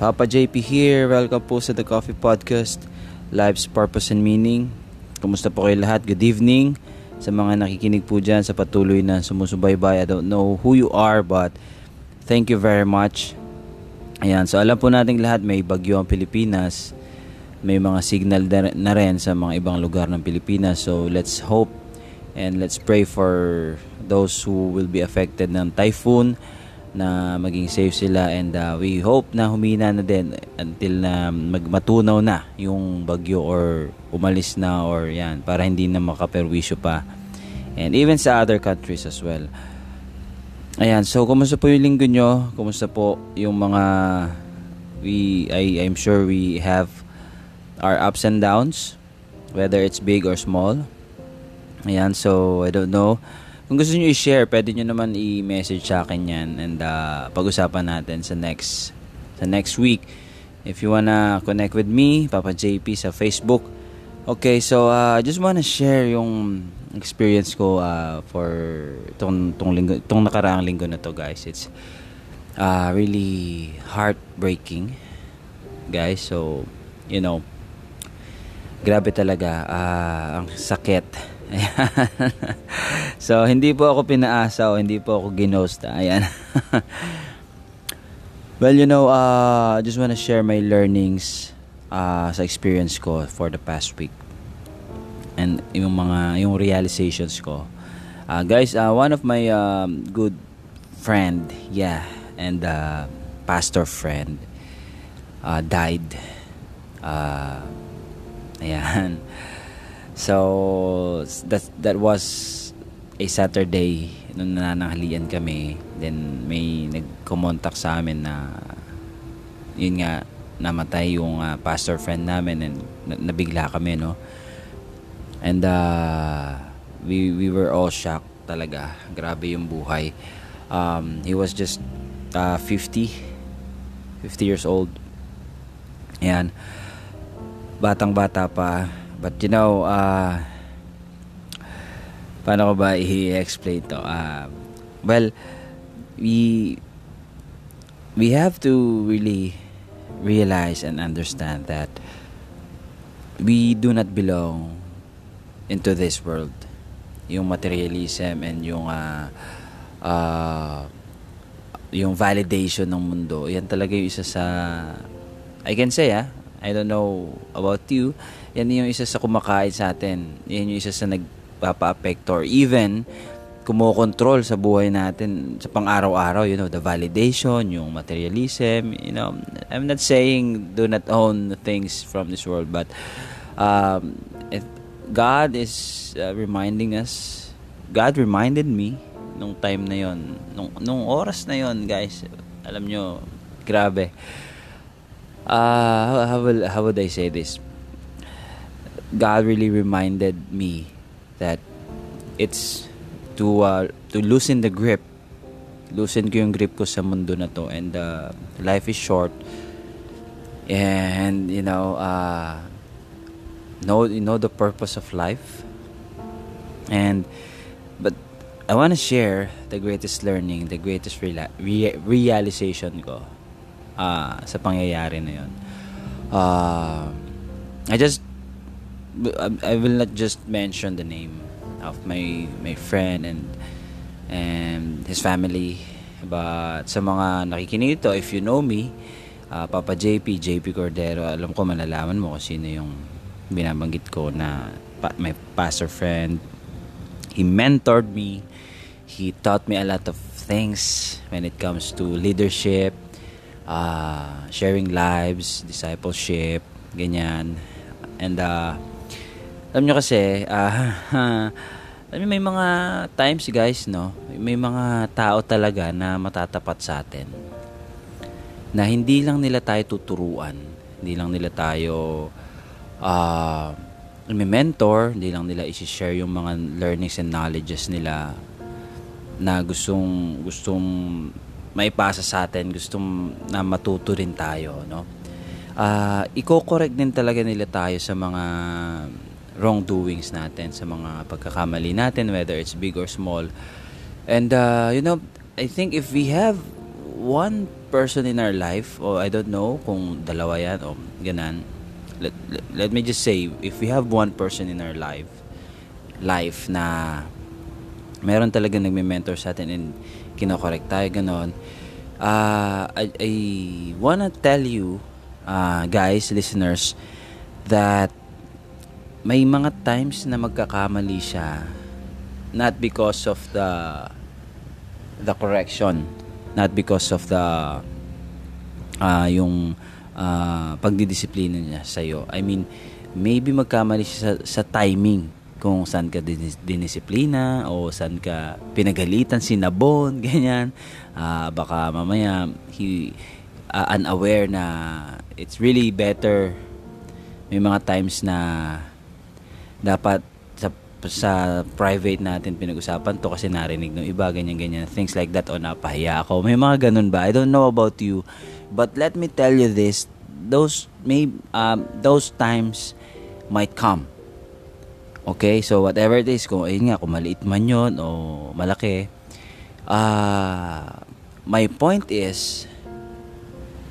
Papa JP here. Welcome po sa The Coffee Podcast. Life's Purpose and Meaning. Kumusta po kayo lahat? Good evening. Sa mga nakikinig po dyan sa patuloy na sumusubaybay. I don't know who you are but thank you very much. Ayan, so alam po nating lahat may bagyo ang Pilipinas. May mga signal na rin sa mga ibang lugar ng Pilipinas. So let's hope and let's pray for those who will be affected ng typhoon na maging safe sila and uh, we hope na humina na din until na magmatunaw na yung bagyo or umalis na or yan para hindi na makaperwisyo pa. And even sa other countries as well. Ayan so kumusta po yung linggo nyo? Kumusta po yung mga we I, I'm sure we have our ups and downs whether it's big or small. Ayan so I don't know kung gusto niyo i-share, pwede niyo naman i-message sa akin yan and uh, pag-usapan natin sa next sa next week. If you wanna connect with me, Papa JP sa Facebook. Okay, so uh, I just wanna share yung experience ko uh, for itong, itong, linggo, itong nakaraang linggo na to guys. It's uh, really heartbreaking guys. So, you know, grabe talaga uh, ang sakit so, hindi po ako pinaasa o hindi po ako ginost. Ayan. well, you know, uh, I just want to share my learnings uh, sa experience ko for the past week. And yung mga, yung realizations ko. Uh, guys, uh, one of my um, good friend, yeah, and uh, pastor friend uh, died. Uh, ayan. So that that was a Saturday nung nananghalian kami. Then may nagkumontak sa amin na yun nga namatay yung uh, pastor friend namin and nabigla kami no. And uh, we we were all shocked talaga. Grabe yung buhay. Um, he was just uh, 50 50 years old. Ayan. Batang bata pa But you know, uh, paano ko ba i-explain to? Uh, well, we we have to really realize and understand that we do not belong into this world. Yung materialism and yung uh, uh, yung validation ng mundo, yan talaga yung isa sa I can say ah, I don't know about you, yan yung isa sa kumakain sa atin. Yan yung isa sa nagpapa-apekto or even kumokontrol sa buhay natin sa pang-araw-araw, you know, the validation, yung materialism, you know, I'm not saying do not own things from this world, but um, if God is uh, reminding us, God reminded me nung time na yon, nung, nung oras na yon, guys, alam nyo, grabe. Uh, how, will, how would I say this? God really reminded me that it's to uh, to loosen the grip loosen ko yung grip ko sa mundo na to and uh, life is short and you know uh, know you know the purpose of life and but I want to share the greatest learning the greatest reala- rea- realization ko uh, sa pangyayari na yun. Uh, I just I will not just mention the name of my my friend and and his family. But sa mga nakikinig ito if you know me uh, Papa JP JP Cordero alam ko malalaman mo kung sino yung binabanggit ko na pa, my pastor friend. He mentored me. He taught me a lot of things when it comes to leadership uh, sharing lives, discipleship, ganyan. And uh, alam nyo kasi, uh, alam may mga times guys, no? May mga tao talaga na matatapat sa atin. Na hindi lang nila tayo tuturuan. Hindi lang nila tayo uh, may mentor, hindi lang nila i-share yung mga learnings and knowledges nila na gustong gustong maipasa sa atin, gustong na matuto rin tayo, no? Uh, i-correct din talaga nila tayo sa mga wrongdoings natin, sa mga pagkakamali natin, whether it's big or small. And, uh, you know, I think if we have one person in our life, or I don't know kung dalawa yan o ganan, let, let, let me just say, if we have one person in our life, life na meron talaga nagme-mentor sa atin and kinokorek tayo, ganon, uh, I, I wanna tell you, uh, guys, listeners, that may mga times na magkakamali siya not because of the the correction not because of the uh, yung uh, pagdidisiplina niya sa iyo I mean maybe magkamali siya sa, sa timing kung saan ka dinisiplina o saan ka pinagalitan sinabon ganyan. Uh, baka mamaya he uh, unaware na it's really better. May mga times na dapat sa, sa private natin pinag-usapan to kasi narinig ng iba, ganyan-ganyan, things like that, o napahiya ako. May mga ganun ba? I don't know about you, but let me tell you this, those, may, um, those times might come. Okay, so whatever it is, kung ayun nga, kung maliit man yun o malaki, uh, my point is,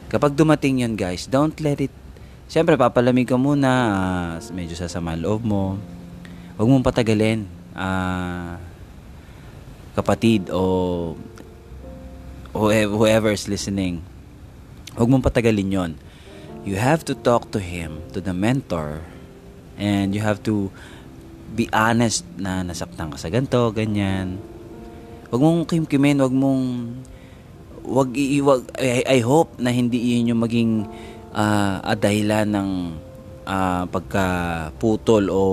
kapag dumating yun guys, don't let it Siyempre, papalamig ka muna, uh, medyo sasama loob mo. Huwag mong patagalin, uh, kapatid o whoever is listening. Huwag mong patagalin yon. You have to talk to him, to the mentor, and you have to be honest na nasaktan ka sa ganito, ganyan. Huwag mong kimkimin, huwag mong wag iiwag I, I hope na hindi iyon yung maging uh, ah, dahilan ng uh, pagkaputol o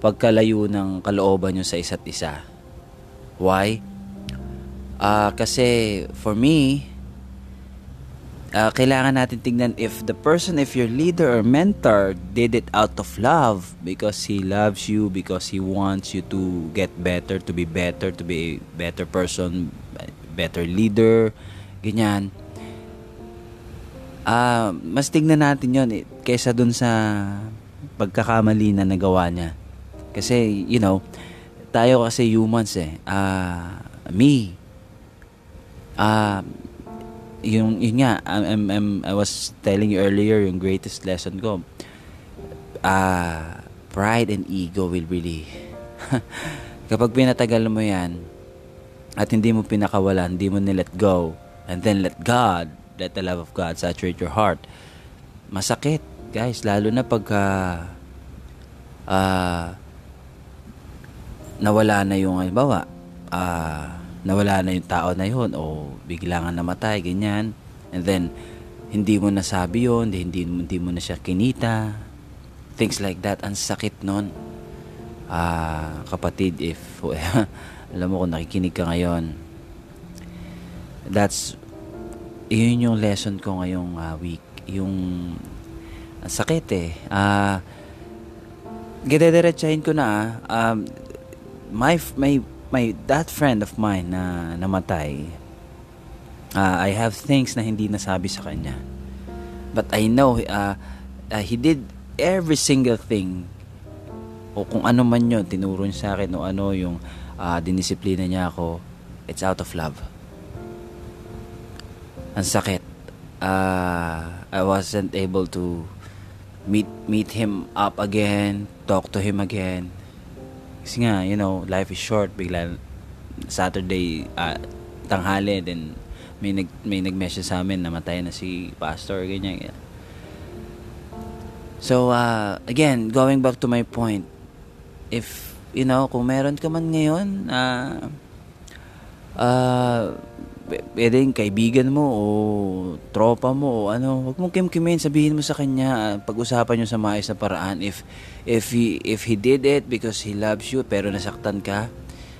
pagkalayo ng kalooban nyo sa isa't isa. Why? Uh, kasi for me, uh, kailangan natin tignan if the person, if your leader or mentor did it out of love because he loves you, because he wants you to get better, to be better, to be a better person, better leader, ganyan uh, mas tignan natin yon eh, kaysa dun sa pagkakamali na nagawa niya. Kasi, you know, tayo kasi humans eh. Uh, me, uh, yung, yun nga, I'm, I'm, I was telling you earlier, yung greatest lesson ko, uh, pride and ego will really, kapag pinatagal mo yan, at hindi mo pinakawalan, hindi mo nilet go, and then let God let the love of God saturate your heart. Masakit, guys, lalo na pagka uh, nawala na yung halimbawa, uh, nawala na yung tao na yun o bigla nga namatay, ganyan. And then, hindi mo nasabi yun, hindi, hindi mo na siya kinita. Things like that. Ang sakit nun. Uh, kapatid, if alam mo kung nakikinig ka ngayon, that's yun yung lesson ko ngayong uh, week. Yung uh, sakit eh. Uh, Gidediretsahin ko na um, my, my, my, that friend of mine na namatay, uh, I have things na hindi nasabi sa kanya. But I know uh, uh, he did every single thing o kung ano man yun, tinuro niya sa akin o ano yung uh, dinisiplina niya ako, it's out of love ang sakit. Uh, I wasn't able to meet meet him up again, talk to him again. Kasi nga, you know, life is short. Bigla Saturday uh, tanghali then may nag may nag-message sa amin namatay na si pastor ganyan. So uh, again, going back to my point, if you know, kung meron ka man ngayon uh, uh, pwedeng kaibigan mo o tropa mo o ano, wag mong kimkimin, sabihin mo sa kanya, pag-usapan niyo sa maayos na paraan if if he if he did it because he loves you pero nasaktan ka,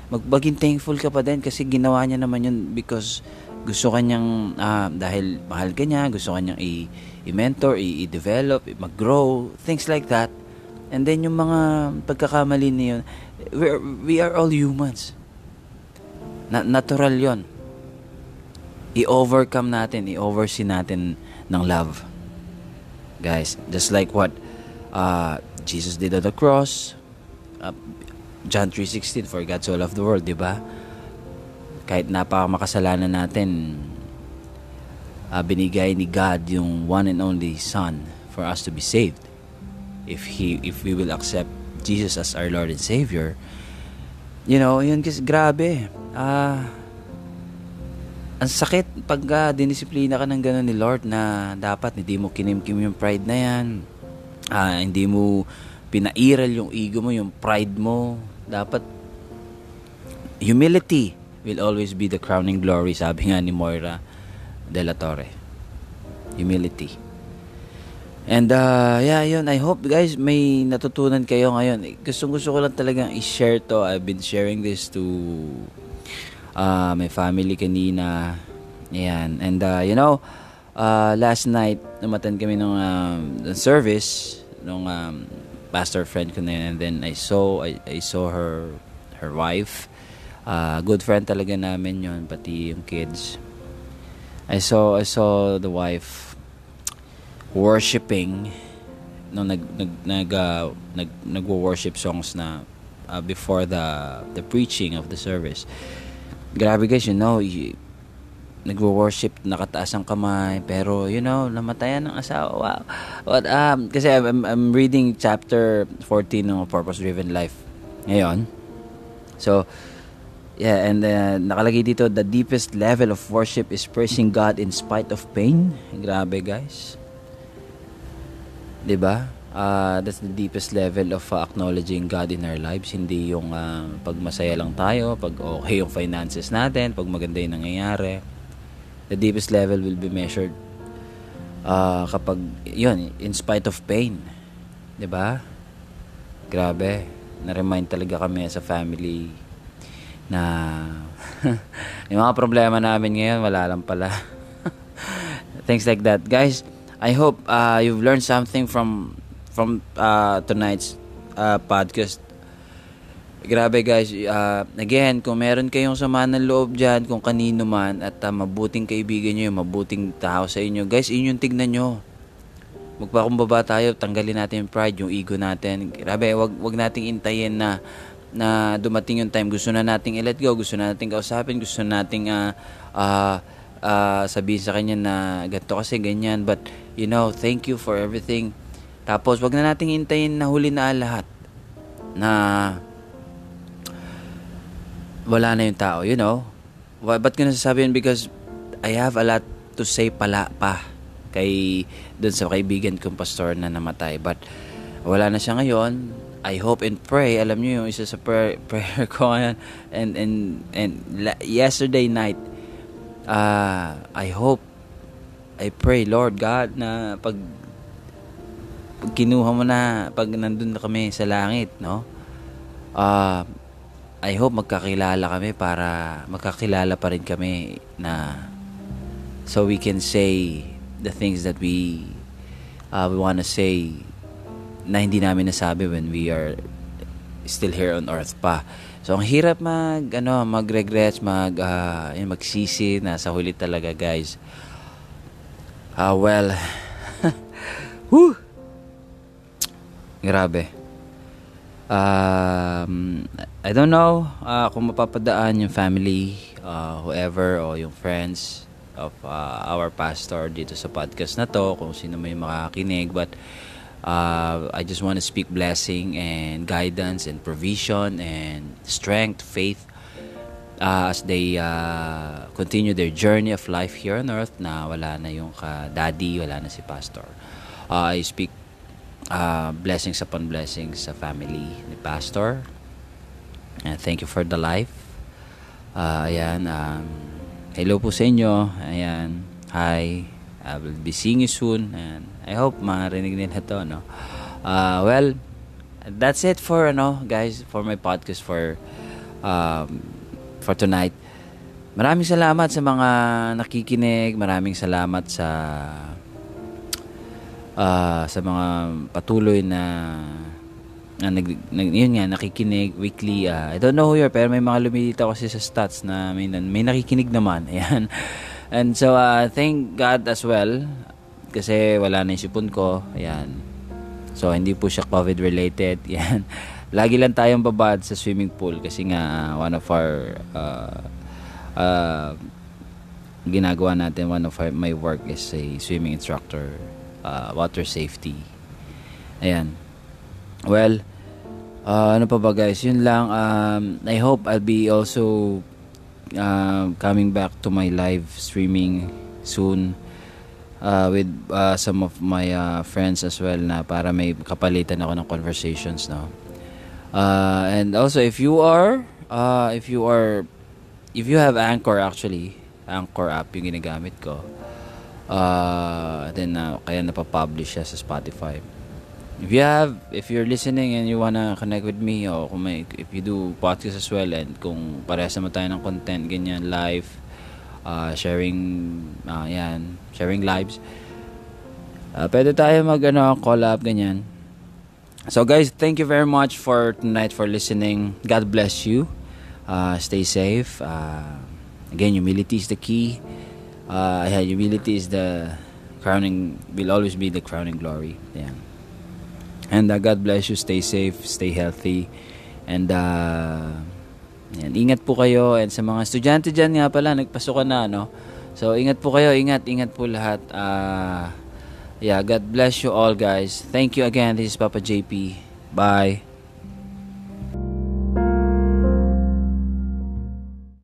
magbaging thankful ka pa din kasi ginawa niya naman yun because gusto kanyang uh, dahil mahal ka niya, gusto kanyang i-mentor, i- i-develop, mag-grow, things like that. And then yung mga pagkakamali niyo, we are all humans. Na- natural yon i-overcome natin, i-oversee natin ng love. Guys, just like what uh, Jesus did on the cross, uh, John 3.16, for God so loved the world, di ba? Kahit napaka makasalanan natin, uh, binigay ni God yung one and only Son for us to be saved. If he if we will accept Jesus as our Lord and Savior, you know, yun kasi grabe. Ah uh, ang sakit pag uh, dinisiplina ka ng gano'n ni Lord na dapat hindi mo kinimkim yung pride na yan. Uh, hindi mo pinairal yung ego mo, yung pride mo. Dapat humility will always be the crowning glory, sabi nga ni Moira de la Torre. Humility. And uh, yeah, yun. I hope guys may natutunan kayo ngayon. Gusto gusto ko lang talagang i-share to. I've been sharing this to uh, my family kanina. Ayan. And uh, you know, uh, last night, namatan kami ng um, service nung um, pastor friend ko na yun. And then I saw, I, I saw her, her wife. Uh, good friend talaga namin yon pati yung kids. I saw, I saw the wife worshiping no nag nag nag uh, nag nagwo-worship songs na uh, before the the preaching of the service grabe guys, you know, y- nagwo-worship, nakataas ang kamay, pero you know, namatayan ng asawa. Wow. What, um, kasi I'm, I'm reading chapter 14 ng Purpose Driven Life ngayon. So, yeah, and uh, nakalagay dito, the deepest level of worship is praising God in spite of pain. Grabe guys. 'Di ba? Uh, that's the deepest level of uh, acknowledging God in our lives. Hindi yung uh, pag masaya lang tayo, pag okay yung finances natin, pag maganda yung nangyayari. The deepest level will be measured uh, kapag, yun, in spite of pain. ba? Diba? Grabe. Na-remind talaga kami sa family na yung mga problema namin ngayon, wala lang pala. Things like that. Guys, I hope uh, you've learned something from from uh, tonight's uh, podcast. Grabe guys, uh, again, kung meron kayong sama ng loob dyan, kung kanino man, at uh, mabuting kaibigan nyo, mabuting tao sa inyo, guys, inyong tignan nyo. Magpakumbaba tayo, tanggalin natin yung pride, yung ego natin. Grabe, wag, wag nating intayin na na dumating yung time, gusto na nating i-let go, gusto na nating kausapin, gusto na nating uh, uh, uh, sabihin sa kanya na ganito kasi ganyan. But, you know, thank you for everything tapos, wag na nating hintayin na huli na lahat na wala na yung tao, you know? Ba't ko nasasabi yun? Because I have a lot to say pala pa kay dun sa kaibigan kong pastor na namatay. But wala na siya ngayon. I hope and pray. Alam niyo yung isa sa prayer, prayer ko ngayon. And, and, and yesterday night, uh, I hope, I pray, Lord God, na pag kinuha mo na pag nandun na kami sa langit, no? Uh, I hope magkakilala kami para magkakilala pa rin kami na so we can say the things that we uh, we want to say na hindi namin nasabi when we are still here on earth pa. So ang hirap mag ano, mag-regrets, mag uh, yun, magsisi nasa huli talaga, guys. Uh, well, whew, Grabe. Um, I don't know uh, kung mapapadaan yung family, uh, whoever, o yung friends of uh, our pastor dito sa podcast na to, kung sino may makakinig. But uh, I just want to speak blessing and guidance and provision and strength, faith uh, as they uh, continue their journey of life here on earth na wala na yung ka-daddy, wala na si pastor. Uh, I speak uh, blessings upon blessings sa family ni Pastor. And thank you for the life. Uh, ayan, um, hello po sa inyo. Ayan, hi. I will be seeing you soon. And I hope marinig nila to, no? Uh, well, that's it for, ano, guys, for my podcast for, um, for tonight. Maraming salamat sa mga nakikinig. Maraming salamat sa uh, sa mga patuloy na na nag, nag yun nga nakikinig weekly uh, I don't know who you are pero may mga lumilitaw kasi sa stats na may, may nakikinig naman ayan. And so uh, thank God as well kasi wala na yung sipon ko ayan. So hindi po siya COVID related ayan. Lagi lang tayong babad sa swimming pool kasi nga uh, one of our uh, uh, ginagawa natin, one of our, my work is a swimming instructor, uh, water safety. Ayan. Well, uh, ano pa ba guys? Yun lang. Um, I hope I'll be also uh, coming back to my live streaming soon uh, with uh, some of my uh, friends as well na para may kapalitan ako ng conversations no. Uh, and also if you are uh, if you are if you have Anchor actually, Anchor app yung ginagamit ko. Uh, then uh, kaya napapublish siya sa Spotify. If you have, if you're listening and you wanna connect with me o kung may, if you do podcast as well and kung parehas naman tayo ng content, ganyan, live, uh, sharing, uh, yan, sharing lives, uh, pwede tayo mag, ano, collab, ganyan. So guys, thank you very much for tonight for listening. God bless you. Uh, stay safe. Uh, again, humility is the key. Uh, humility is the crowning, will always be the crowning glory. Yeah. And uh, God bless you. Stay safe, stay healthy. And uh, yan, ingat po kayo. And sa mga estudyante dyan nga pala, nagpasukan na, no? So, ingat po kayo. Ingat, ingat po lahat. Uh, yeah, God bless you all, guys. Thank you again. This is Papa JP. Bye.